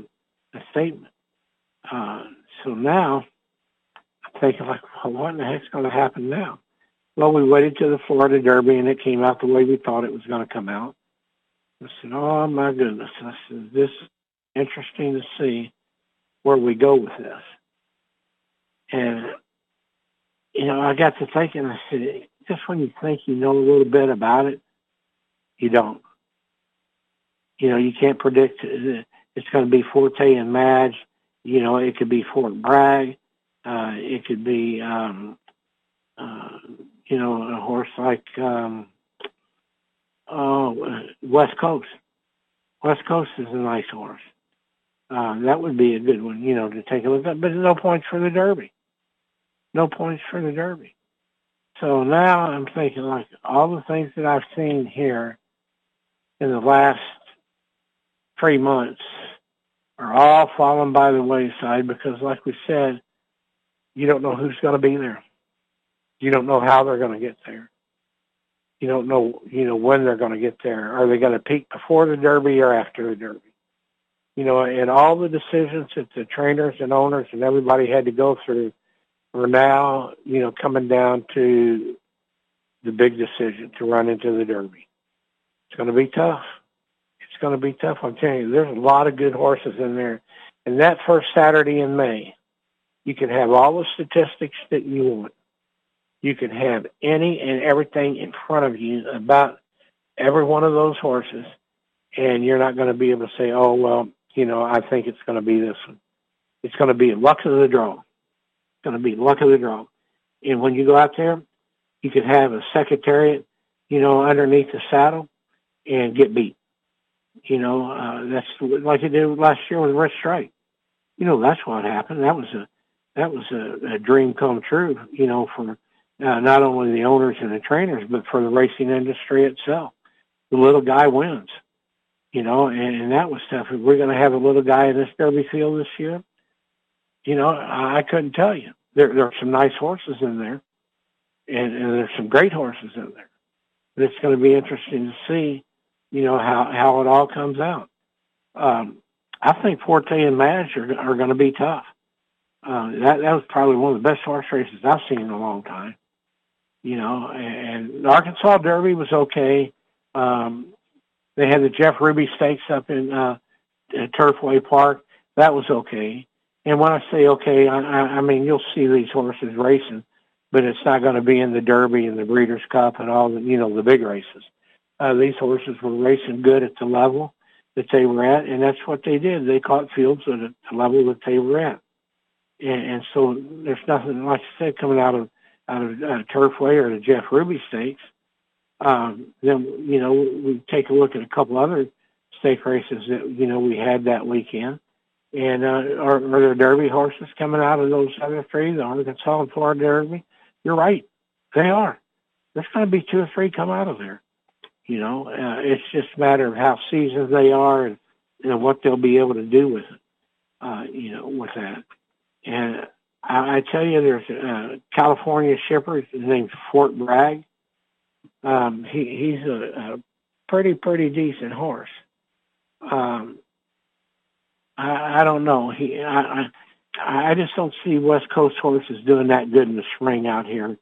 a statement. Uh, so now I'm thinking like, well, what in the heck's going to happen now? Well, we waited to the Florida Derby and it came out the way we thought it was going to come out. I said, oh my goodness. I said, this is interesting to see where we go with this. And, you know, I got to thinking, I said, just when you think you know a little bit about it, you don't. You know, you can't predict it's going to be Forte and Mage. You know, it could be Fort Bragg. Uh, it could be, um, uh, you know, a horse like um, oh, West Coast. West Coast is a nice horse. Uh, that would be a good one, you know, to take a look at. But no points for the Derby. No points for the Derby. So now I'm thinking, like, all the things that I've seen here in the last three months are all falling by the wayside because, like we said, you don't know who's going to be there. You don't know how they're going to get there. You don't know, you know, when they're going to get there. Are they going to peak before the Derby or after the Derby? You know, and all the decisions that the trainers and owners and everybody had to go through are now, you know, coming down to the big decision to run into the Derby. It's going to be tough going to be tough. I'm telling you, there's a lot of good horses in there. And that first Saturday in May, you can have all the statistics that you want. You can have any and everything in front of you about every one of those horses, and you're not going to be able to say, oh, well, you know, I think it's going to be this one. It's going to be luck of the draw. It's going to be luck of the draw. And when you go out there, you could have a secretariat, you know, underneath the saddle and get beat. You know, uh, that's like it did last year with Rich Strike. You know, that's what happened. That was a that was a, a dream come true. You know, for uh, not only the owners and the trainers, but for the racing industry itself. The little guy wins. You know, and, and that was tough. If we're going to have a little guy in this Derby field this year, you know, I, I couldn't tell you. There, there are some nice horses in there, and, and there's some great horses in there. But it's going to be interesting to see you know, how, how it all comes out. Um, I think Forte and Mage are, are going to be tough. Uh, that, that was probably one of the best horse races I've seen in a long time. you know, and the Arkansas Derby was okay. Um, they had the Jeff Ruby Stakes up in uh, Turfway Park. That was okay. And when I say okay, I, I mean you'll see these horses racing, but it's not going to be in the Derby and the Breeders' Cup and all the you know the big races. Uh, these horses were racing good at the level that they were at, and that's what they did. They caught fields at the level that they were at, and, and so there's nothing like I said coming out of out of uh, Turfway or the Jeff Ruby Stakes. Um, then you know we take a look at a couple other stake races that you know we had that weekend, and uh, are, are there Derby horses coming out of those other three, the Arkansas and Florida Derby? You're right, they are. There's going to be two or three come out of there. You know, uh, it's just a matter of how seasoned they are and know what they'll be able to do with it. Uh, you know, with that. And I, I tell you, there's a California shipper named Fort Bragg. Um, he he's a, a pretty pretty decent horse. Um, I, I don't know. He I, I I just don't see West Coast horses doing that good in the spring out here.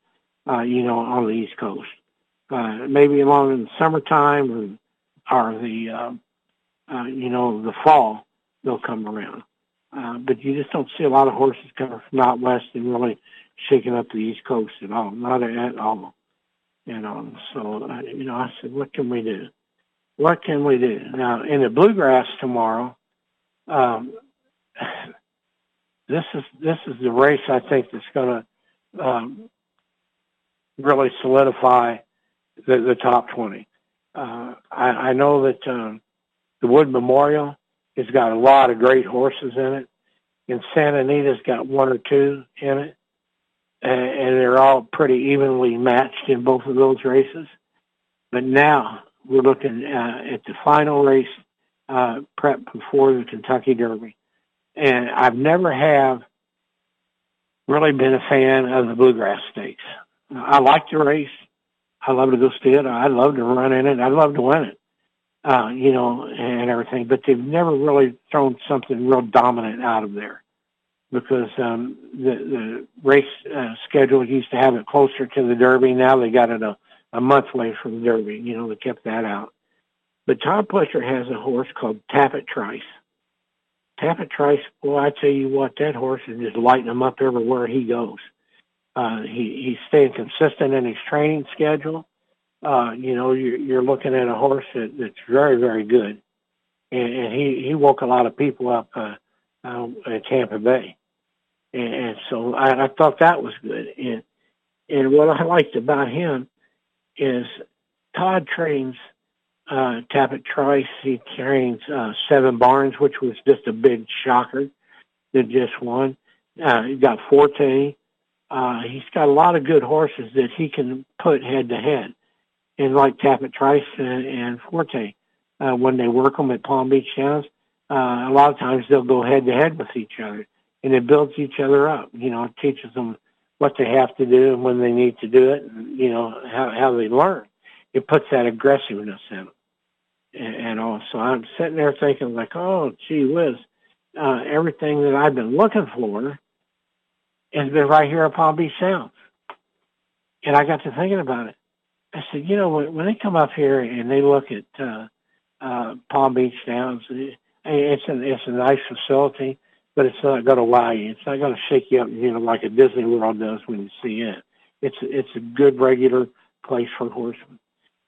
Uh, you know, on the East Coast. Uh, maybe along in the summertime or, or the uh, uh, you know the fall they'll come around. Uh, but you just don't see a lot of horses coming from out west and really shaking up the East Coast at all. Not at all. You know, so, uh, you know, I said, what can we do? What can we do? Now, in the bluegrass tomorrow, um, this is this is the race I think that's going to um, really solidify the, the top 20. Uh, I, I know that um, the Wood Memorial it's got a lot of great horses in it. And Santa Anita's got one or two in it. And they're all pretty evenly matched in both of those races. But now we're looking uh, at the final race uh, prep before the Kentucky Derby. And I've never have really been a fan of the Bluegrass Stakes. I like the race. I love to go see it. I'd love to run in it. I'd love to win it uh, you know, and everything, but they've never really thrown something real dominant out of there because um, the, the race uh, schedule used to have it closer to the Derby. Now they got it a, a month away from the Derby. You know, they kept that out. But Todd Pletcher has a horse called Tapit Trice. Tapit Trice, well, I tell you what, that horse is just lighting him up everywhere he goes. Uh, he, he's staying consistent in his training schedule uh, you know, you're, you're looking at a horse that, that's very, very good. And, and he, he woke a lot of people up uh, uh, at Tampa Bay. And, and so I, I thought that was good. And, and what I liked about him is Todd trains uh, Tapit Trice. He trains uh, Seven Barns, which was just a big shocker that just won. Uh, he got Forte. Uh, he's got a lot of good horses that he can put head to head and like Tapit Trice and, and Forte, uh, when they work them at Palm Beach Downs, uh, a lot of times they'll go head to head with each other, and it builds each other up. You know, it teaches them what they have to do and when they need to do it, and you know how how they learn. It puts that aggressiveness in them, and, and all. So I'm sitting there thinking like, oh, gee whiz, uh, everything that I've been looking for has been right here at Palm Beach Downs. And I got to thinking about it. I said, you know, when, when they come up here and they look at uh, uh, Palm Beach Downs, it's a it's a nice facility, but it's not going to wow you. It's not going to shake you up, you know, like a Disney World does when you see it. It's it's a good regular place for horsemen.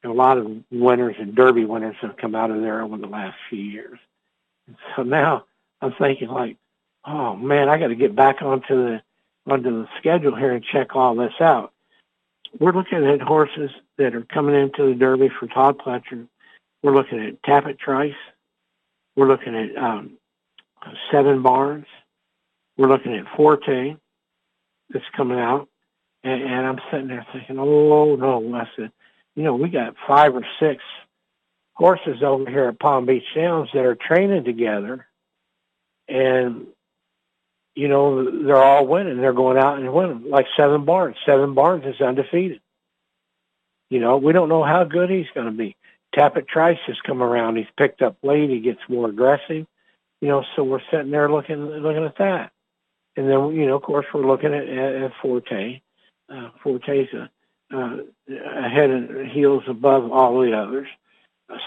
And a lot of winners and Derby winners have come out of there over the last few years. And so now I'm thinking like, oh man, I got to get back onto the onto the schedule here and check all this out we're looking at horses that are coming into the Derby for Todd Pletcher. We're looking at Tapit Trice. We're looking at um, Seven Barns. We're looking at Forte that's coming out. And, and I'm sitting there thinking, oh, no, I said, you know, we got five or six horses over here at Palm Beach Downs that are training together. And you know, they're all winning. They're going out and winning, like Seven Barns. Seven Barns is undefeated. You know, we don't know how good he's going to be. Tapit Trice has come around. He's picked up late. He gets more aggressive. You know, so we're sitting there looking looking at that. And then, you know, of course, we're looking at, at, at Forte. Uh, Forte's a, uh, head and heels above all the others.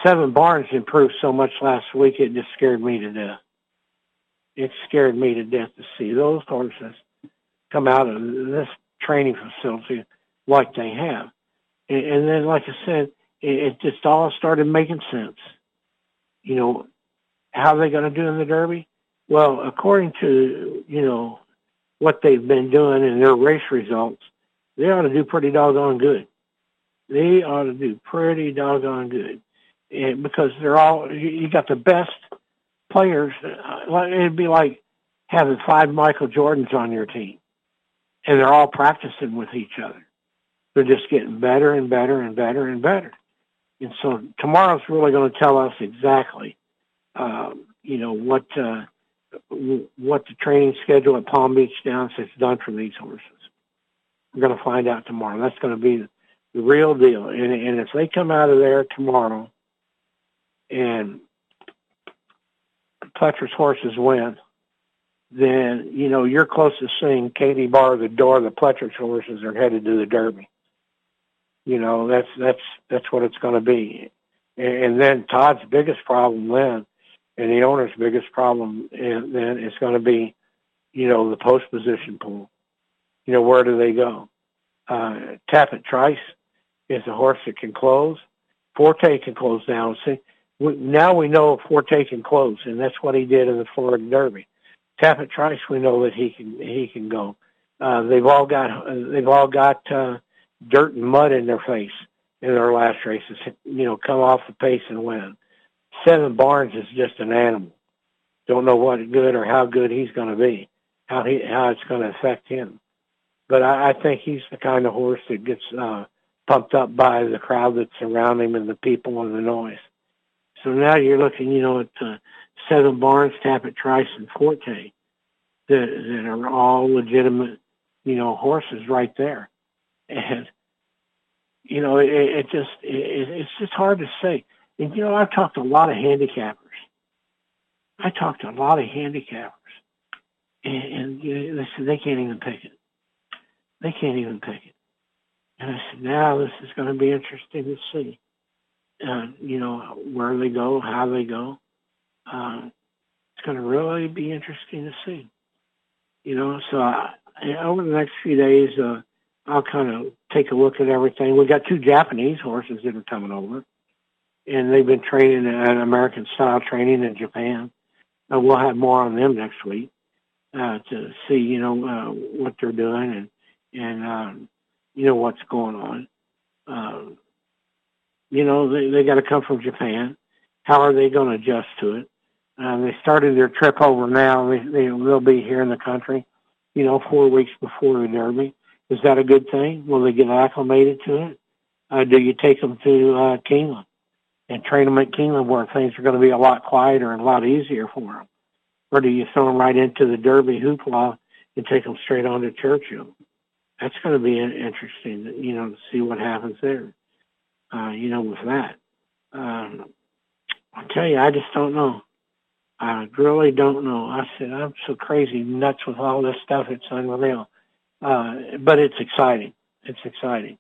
Seven Barnes improved so much last week it just scared me to death. It scared me to death to see those horses come out of this training facility like they have. And, and then, like I said, it, it just all started making sense. You know, how are they going to do in the Derby? Well, according to, you know, what they've been doing and their race results, they ought to do pretty doggone good. They ought to do pretty doggone good. And because they're all, you got the best players. Uh, it'd be like having five Michael Jordans on your team and they're all practicing with each other. They're just getting better and better and better and better. And so tomorrow's really going to tell us exactly, uh, you know, what uh, what the training schedule at Palm Beach Downs has done for these horses. We're going to find out tomorrow. That's going to be the real deal. And, and if they come out of there tomorrow and Pletcher's horses win, then you know you're close to seeing Katie bar the door. The Pletcher's horses are headed to the Derby. You know that's that's that's what it's going to be. And then Todd's biggest problem then, and the owner's biggest problem then is going to be, you know, the post position pool. You know, where do they go? Uh, Tapit Trice is a horse that can close. Forte can close down. See, now we know Forte can close, and that's what he did in the Florida Derby. Tapit Trice, we know that he can he can go. Uh, they've all got they've all got uh, dirt and mud in their face in their last races. You know, come off the pace and win. Seven Barnes is just an animal. Don't know what good or how good he's going to be, how he how it's going to affect him. But I, I think he's the kind of horse that gets uh, pumped up by the crowd that's around him and the people and the noise. So now you're looking, you know, at uh, Seven Barnes, Tapit Trice, and Forte that, that are all legitimate, you know, horses right there. And, you know, it, it just, it, it's just hard to say. And, you know, I've talked to a lot of handicappers. I talked to a lot of handicappers. And, and you know, they said they can't even pick it. They can't even pick it. And I said, now this is going to be interesting to see. You know, where they go, how they go. Uh, it's going to really be interesting to see. You know, so I, over the next few days, uh, I'll kind of take a look at everything. We got two Japanese horses that are coming over, and they've been training at American style training in Japan. Uh, we'll have more on them next week uh, to see, you know, uh, what they're doing and and um, you know what's going on. Um, you know, they they got to come from Japan. How are they going to adjust to it? Uh, they started their trip over now. They, they will be here in the country, you know, four weeks before the Derby. Is that a good thing? Will they get acclimated to it? Uh, do you take them to uh, Keeneland and train them at Keeneland where things are going to be a lot quieter and a lot easier for them? Or do you throw them right into the Derby hoopla and take them straight on to Churchill? That's going to be interesting, you know, to see what happens there, uh, you know, with that. Um, I tell you, I just don't know. I really don't know. I said, I'm so crazy nuts with all this stuff. It's unreal. Uh, but it's exciting. It's exciting.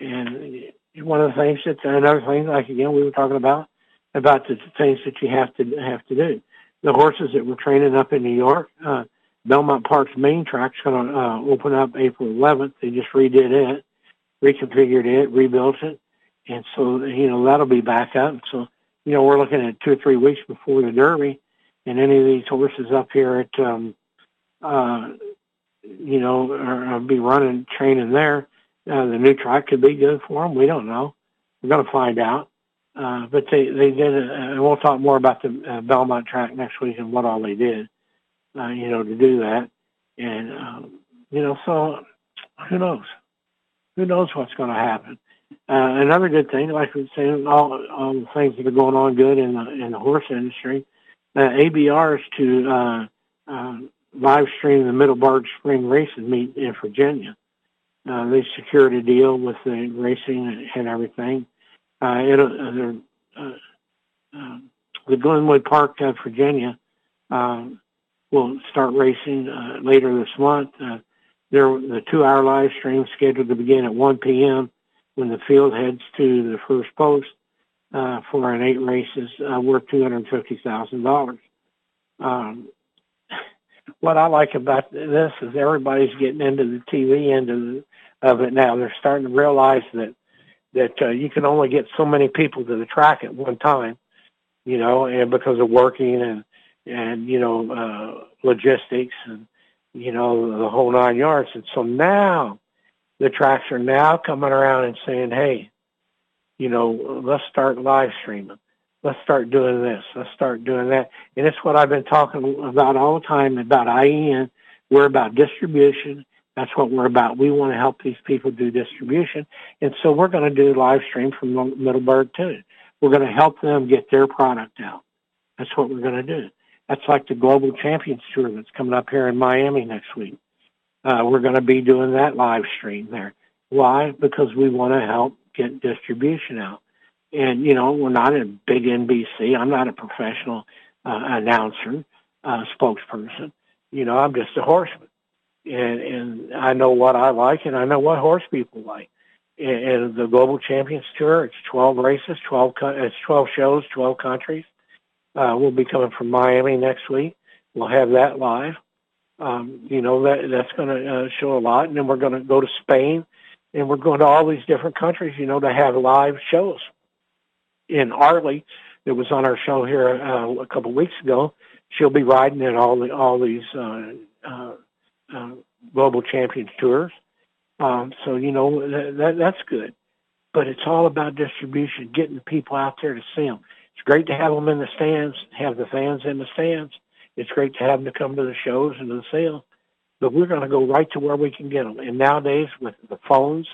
And one of the things that, another thing, like again, we were talking about, about the things that you have to have to do. The horses that we're training up in New York, uh, Belmont Park's main track's going to uh, open up April 11th. They just redid it, reconfigured it, rebuilt it, and so you know that'll be back up. So you know we're looking at two or three weeks before the Derby, and any of these horses up here at, um, uh, you know, or, be running, training there, uh, the new track could be good for them. We don't know. We're going to find out. Uh, but they, they did, uh, and we'll talk more about the uh, Belmont track next week and what all they did, uh, you know, to do that. And, um, you know, so who knows? Who knows what's going to happen? Uh, another good thing, like we say, all, all the things that are going on good in the, in the horse industry, uh, ABRs to uh, uh, live stream the Middleburg Spring Racing meet in Virginia. Uh, they secured a deal with the racing and everything. Uh, it, uh, uh, uh, the Glenwood Park, uh, Virginia, uh, will start racing uh, later this month. Uh, there, the two-hour live stream scheduled to begin at 1 p.m. when the field heads to the first post uh, for an eight races uh, worth two hundred fifty thousand dollars. Um, what I like about this is everybody's getting into the TV end of, of it now. They're starting to realize that that uh, you can only get so many people to the track at one time, you know, and because of working and and you know uh, logistics and you know the whole nine yards. And so now the tracks are now coming around and saying, hey, you know, let's start live streaming. Let's start doing this. Let's start doing that. And it's what I've been talking about all the time about IEN. We're about distribution. That's what we're about. We want to help these people do distribution. And so we're going to do live stream from Middleburg too. We're going to help them get their product out. That's what we're going to do. That's like the Global Champions Tour that's coming up here in Miami next week. Uh, we're going to be doing that live stream there. Why? Because we want to help get distribution out. And, you know, we're not a big NBC. I'm not a professional uh, announcer, uh, spokesperson. You know, I'm just a horseman. And, and I know what I like and I know what horse people like. And, the Global Champions Tour, it's 12 races, 12, it's 12 shows, 12 countries. Uh, we'll be coming from Miami next week. We'll have that live. Um, you know, that that's going to uh, show a lot. And then we're going to go to Spain and we're going to all these different countries, you know, to have live shows. In Arlie, that was on our show here uh, a couple weeks ago, she'll be riding in all the all these uh, uh, uh, global champions tours. Um, so you know that, that that's good, but it's all about distribution, getting people out there to see them. It's great to have them in the stands, have the fans in the stands. It's great to have them to come to the shows and to the sales but we're going to go right to where we can get them. And nowadays, with the phones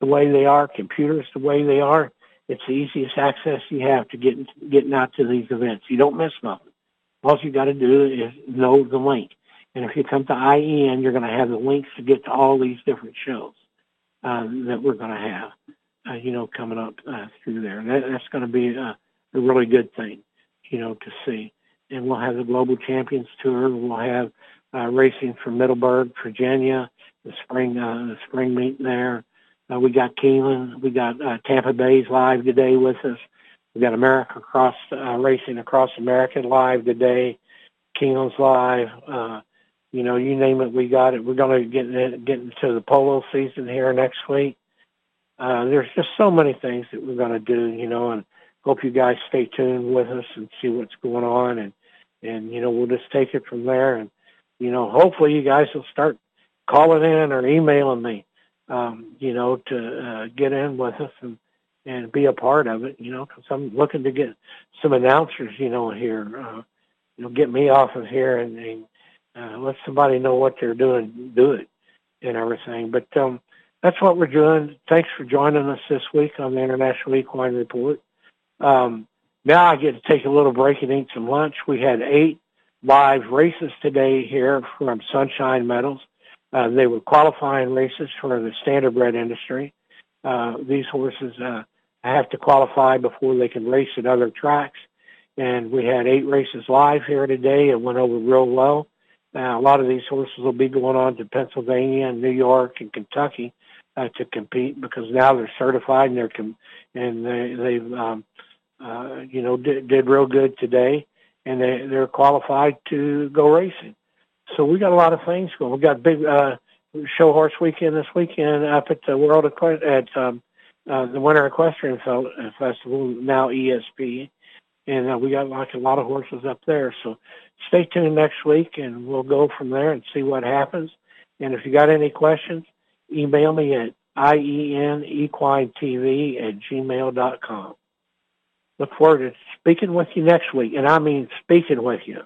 the way they are, computers the way they are, it's the easiest access you have to getting getting out to these events. You don't miss nothing. All you got to do is know the link. And if you come to IEN, you're going to have the links to get to all these different shows uh, that we're going to have, uh, you know, coming up uh, through there. That, that's going to be a, a really good thing, you know, to see. And we'll have the Global Champions Tour. We'll have uh, racing from Middleburg, Virginia, the spring uh, the spring meet there. Uh, we got Keeneland, we got uh, Tampa Bay's live today with us. We got America Cross uh, Racing Across America live today. Keeneland's live. Uh, you know, you name it, we got it. We're going to get get into the polo season here next week. Uh, there's just so many things that we're going to do, you know, and hope you guys stay tuned with us and see what's going on, and and you know we'll just take it from there. And you know, hopefully you guys will start calling in or emailing me, um, you know, to uh, get in with us and and be a part of it, you know, because I'm looking to get some announcers, you know, here, uh, you know, get me off of here and, and uh, let somebody know what they're doing, do it, and everything. But um, that's what we're doing. Thanks for joining us this week on the International Equine Report. Um, now I get to take a little break and eat some lunch. We had eight live races today here from Sunshine Meadows. Uh, they were qualifying races for the standardbred industry. Uh, these horses uh, have to qualify before they can race at other tracks. And we had eight races live here today. It went over real well. Uh, a lot of these horses will be going on to Pennsylvania and New York and Kentucky uh, to compete because now they're certified and they're com- and they, they've um, uh, you know did, did real good today and they they're qualified to go racing. So we got a lot of things going. We got big uh, show horse weekend this weekend up at the World Equ- at um, uh, the Winter Equestrian Festival now ESP, and uh, we got like a lot of horses up there. So stay tuned next week, and we'll go from there and see what happens. And if you got any questions, email me at ienequinetv at gmail dot com. Look forward to speaking with you next week, and I mean speaking with you.